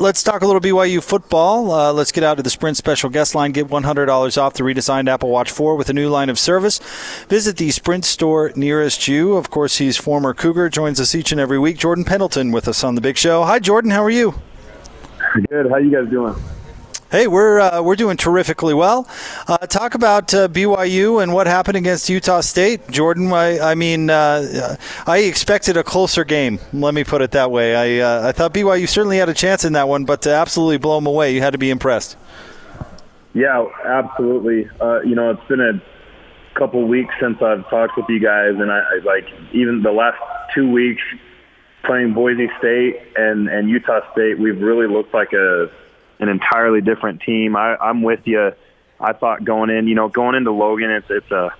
let's talk a little BYU football. Uh, let's get out to the Sprint special guest line. Get $100 off the redesigned Apple Watch 4 with a new line of service. Visit the Sprint store nearest you. Of course, he's former Cougar, joins us each and every week. Jordan Pendleton with us on the big show. Hi, Jordan. How are you? Good. How you guys doing? Hey, we're uh, we're doing terrifically well. Uh, talk about uh, BYU and what happened against Utah State, Jordan. I, I mean, uh, I expected a closer game. Let me put it that way. I uh, I thought BYU certainly had a chance in that one, but to absolutely blow them away, you had to be impressed. Yeah, absolutely. Uh, you know, it's been a couple weeks since I've talked with you guys, and I, I like even the last two weeks playing Boise State and and Utah State. We've really looked like a an entirely different team. I, I'm with you. I thought going in, you know, going into Logan, it's it's a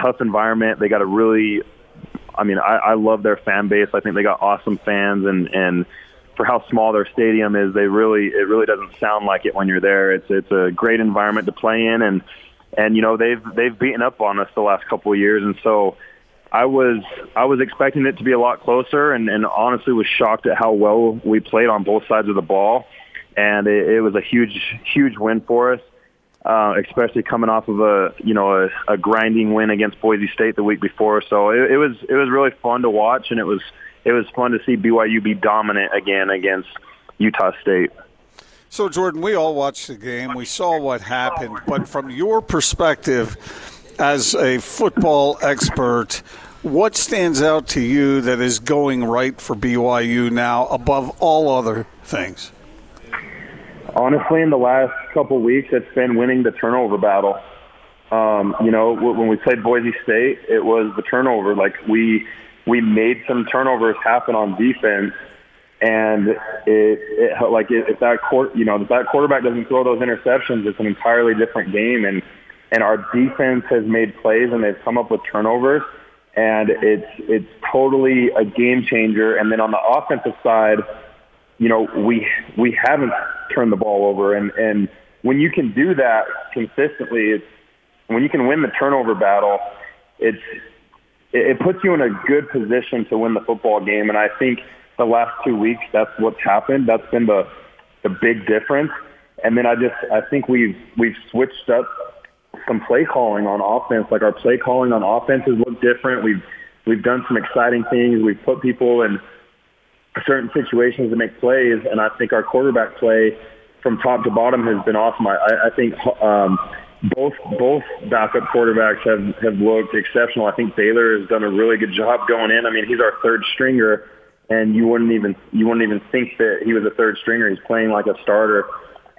tough environment. They got a really, I mean, I, I love their fan base. I think they got awesome fans, and and for how small their stadium is, they really it really doesn't sound like it when you're there. It's it's a great environment to play in, and and you know they've they've beaten up on us the last couple of years, and so. I was I was expecting it to be a lot closer, and, and honestly was shocked at how well we played on both sides of the ball and it, it was a huge, huge win for us. Uh, especially coming off of a you know a, a grinding win against Boise State the week before. So it, it was it was really fun to watch, and it was it was fun to see BYU be dominant again against Utah State. So Jordan, we all watched the game. We saw what happened, but from your perspective as a football expert, what stands out to you that is going right for BYU now above all other things? Honestly, in the last couple weeks, it's been winning the turnover battle. Um, you know, when we played Boise State, it was the turnover. Like we we made some turnovers happen on defense, and it, it like if that court, you know, if that quarterback doesn't throw those interceptions, it's an entirely different game. And and our defense has made plays and they've come up with turnovers, and it's it's totally a game changer. And then on the offensive side you know, we we haven't turned the ball over, and and when you can do that consistently, it's when you can win the turnover battle, it's it, it puts you in a good position to win the football game. And I think the last two weeks, that's what's happened. That's been the the big difference. And then I just I think we've we've switched up some play calling on offense. Like our play calling on offenses look different. We've we've done some exciting things. We've put people in certain situations to make plays, and I think our quarterback play from top to bottom has been awesome. I, I think um, both both backup quarterbacks have have looked exceptional. I think Baylor has done a really good job going in. I mean, he's our third stringer, and you wouldn't even you wouldn't even think that he was a third stringer. He's playing like a starter.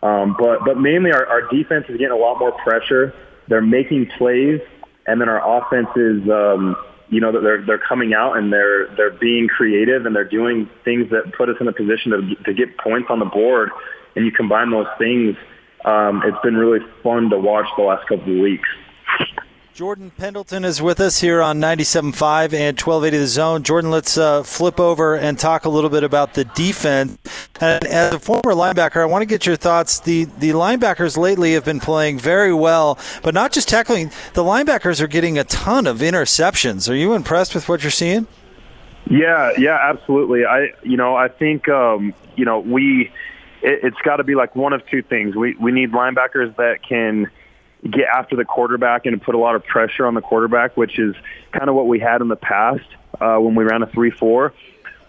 Um, but but mainly our, our defense is getting a lot more pressure. They're making plays, and then our offense is um, you know, they're they're coming out and they're they're being creative and they're doing things that put us in a position to to get points on the board. And you combine those things, um, it's been really fun to watch the last couple of weeks. Jordan Pendleton is with us here on 97.5 and 1280 The Zone. Jordan, let's uh, flip over and talk a little bit about the defense. And as a former linebacker, I want to get your thoughts. The the linebackers lately have been playing very well, but not just tackling. The linebackers are getting a ton of interceptions. Are you impressed with what you're seeing? Yeah, yeah, absolutely. I, you know, I think, um, you know, we, it, it's got to be like one of two things. We we need linebackers that can get after the quarterback and put a lot of pressure on the quarterback, which is kind of what we had in the past uh, when we ran a three-four.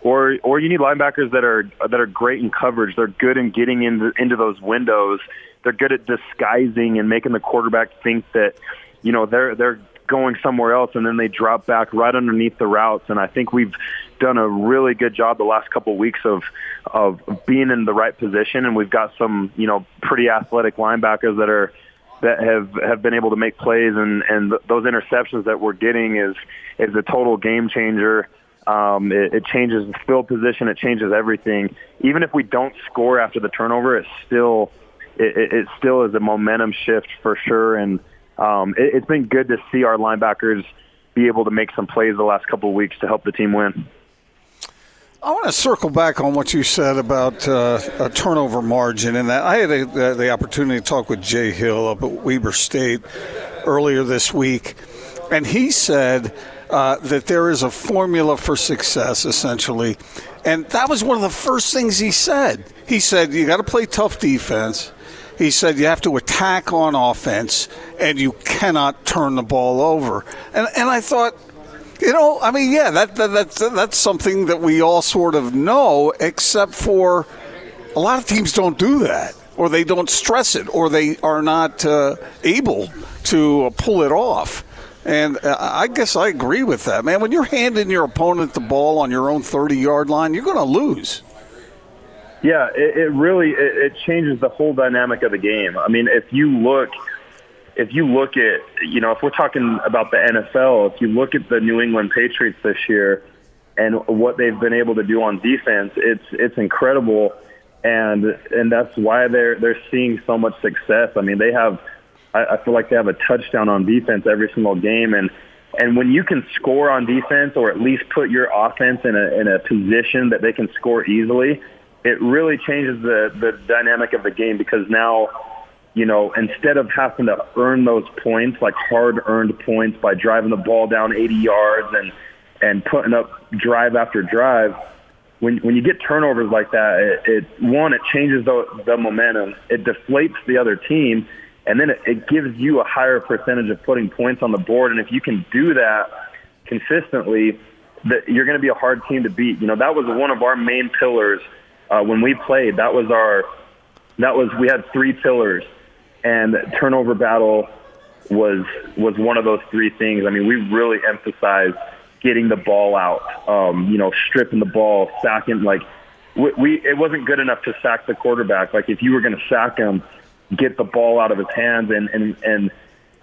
Or, or you need linebackers that are that are great in coverage. They're good in getting into into those windows. They're good at disguising and making the quarterback think that, you know, they're they're going somewhere else, and then they drop back right underneath the routes. And I think we've done a really good job the last couple of weeks of of being in the right position, and we've got some, you know, pretty athletic linebackers that are that have have been able to make plays and and th- those interceptions that we're getting is is a total game changer. Um, it, it changes the field position. It changes everything. Even if we don't score after the turnover, it still it, it still is a momentum shift for sure. And um, it, it's been good to see our linebackers be able to make some plays the last couple of weeks to help the team win. I want to circle back on what you said about uh, a turnover margin, and that I had a, the, opportunity to talk with Jay Hill up at Weber State earlier this week, and he said uh, that there is a formula for success, essentially. And that was one of the first things he said. He said, You got to play tough defense. He said, You have to attack on offense, and you cannot turn the ball over. And, and I thought, you know, I mean, yeah, that, that, that's, that's something that we all sort of know, except for a lot of teams don't do that, or they don't stress it, or they are not uh, able to uh, pull it off. And uh, I guess I agree with that, man. When you're handing your opponent the ball on your own 30 yard line, you're going to lose. Yeah, it, it really it, it changes the whole dynamic of the game. I mean, if you look if you look at, you know, if we're talking about the NFL, if you look at the New England Patriots this year and what they've been able to do on defense, it's it's incredible, and and that's why they're they're seeing so much success. I mean, they have, I, I feel like they have a touchdown on defense every single game, and and when you can score on defense or at least put your offense in a in a position that they can score easily, it really changes the the dynamic of the game because now you know, instead of having to earn those points, like hard earned points by driving the ball down 80 yards and, and putting up drive after drive, when, when you get turnovers like that, it, it one, it changes the, the momentum. It deflates the other team. And then it, it gives you a higher percentage of putting points on the board. And if you can do that consistently, that you're going to be a hard team to beat. You know, that was one of our main pillars uh, when we played. That was our, that was, we had three pillars and turnover battle was was one of those three things. I mean, we really emphasized getting the ball out, um, you know, stripping the ball, sacking. Like we, we, it wasn't good enough to sack the quarterback. Like if you were going to sack him, get the ball out of his hands, and and and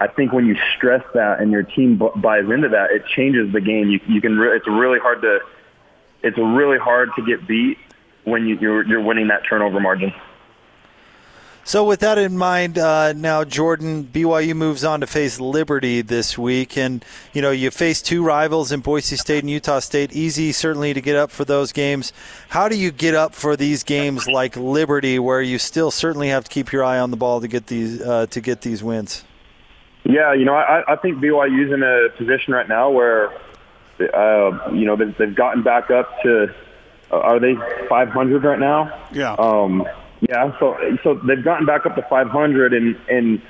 I think when you stress that and your team buys into that, it changes the game. You you can re- it's really hard to it's really hard to get beat when you, you're you're winning that turnover margin. So, with that in mind, uh, now Jordan BYU moves on to face Liberty this week, and you know you face two rivals in Boise State and Utah State. Easy, certainly, to get up for those games. How do you get up for these games like Liberty, where you still certainly have to keep your eye on the ball to get these uh, to get these wins? Yeah, you know, I, I think BYU's in a position right now where, uh, you know, they've, they've gotten back up to. Uh, are they 500 right now? Yeah. Um, yeah, so so they've gotten back up to 500, and and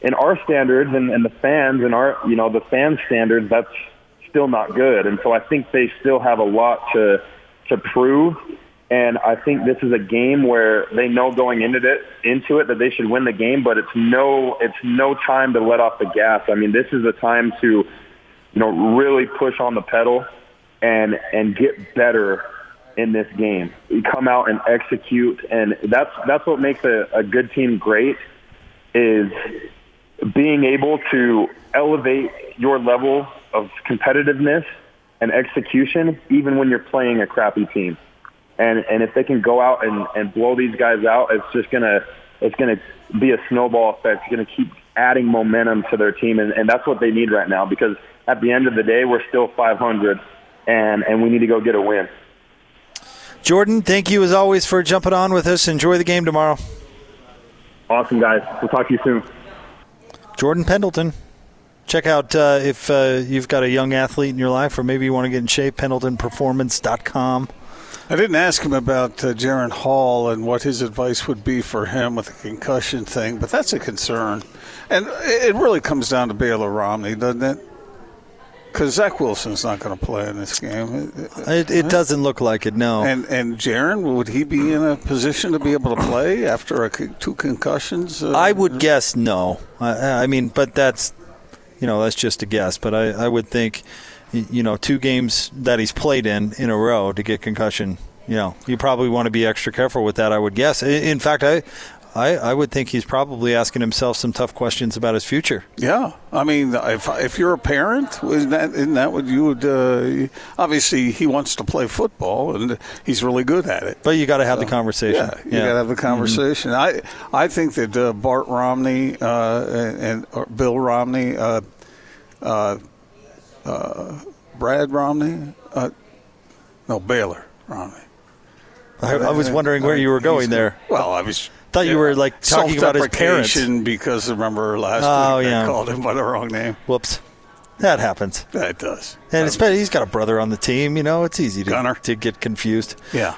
in our standards and, and the fans and our you know the fan standards, that's still not good. And so I think they still have a lot to to prove. And I think this is a game where they know going into it into it that they should win the game, but it's no it's no time to let off the gas. I mean, this is a time to you know really push on the pedal and and get better in this game. You come out and execute, and that's that's what makes a, a good team great. Is being able to elevate your level of competitiveness and execution, even when you're playing a crappy team. And and if they can go out and, and blow these guys out, it's just gonna it's gonna be a snowball effect. It's gonna keep adding momentum to their team, and, and that's what they need right now. Because at the end of the day, we're still 500, and and we need to go get a win. Jordan, thank you as always for jumping on with us. Enjoy the game tomorrow. Awesome, guys. We'll talk to you soon. Jordan Pendleton. Check out uh, if uh, you've got a young athlete in your life or maybe you want to get in shape, pendletonperformance.com. I didn't ask him about uh, Jaren Hall and what his advice would be for him with the concussion thing, but that's a concern. And it really comes down to Baylor Romney, doesn't it? Because Zach Wilson's not going to play in this game. It, it doesn't look like it, no. And and Jaren, would he be in a position to be able to play after a, two concussions? Uh, I would guess no. I, I, mean, but that's you know that's just a guess. But I, I would think you know two games that he's played in in a row to get concussion. You know, you probably want to be extra careful with that. I would guess. In fact, I I, I would think he's probably asking himself some tough questions about his future. Yeah, I mean, if if you're a parent, isn't that isn't that what you would? Uh, obviously, he wants to play football, and he's really good at it. But you got to have so, the conversation. Yeah, you yeah. got to have the conversation. Mm-hmm. I I think that uh, Bart Romney uh, and, and Bill Romney, uh, uh, uh, Brad Romney, no Baylor Romney. I, I was wondering where you were going there. Well, I was thought you were like talking about his parents because remember last oh, week I called him by the wrong name. Whoops. That happens. That does. And especially he's got a brother on the team. You know, it's easy to Gunner. to get confused. Yeah.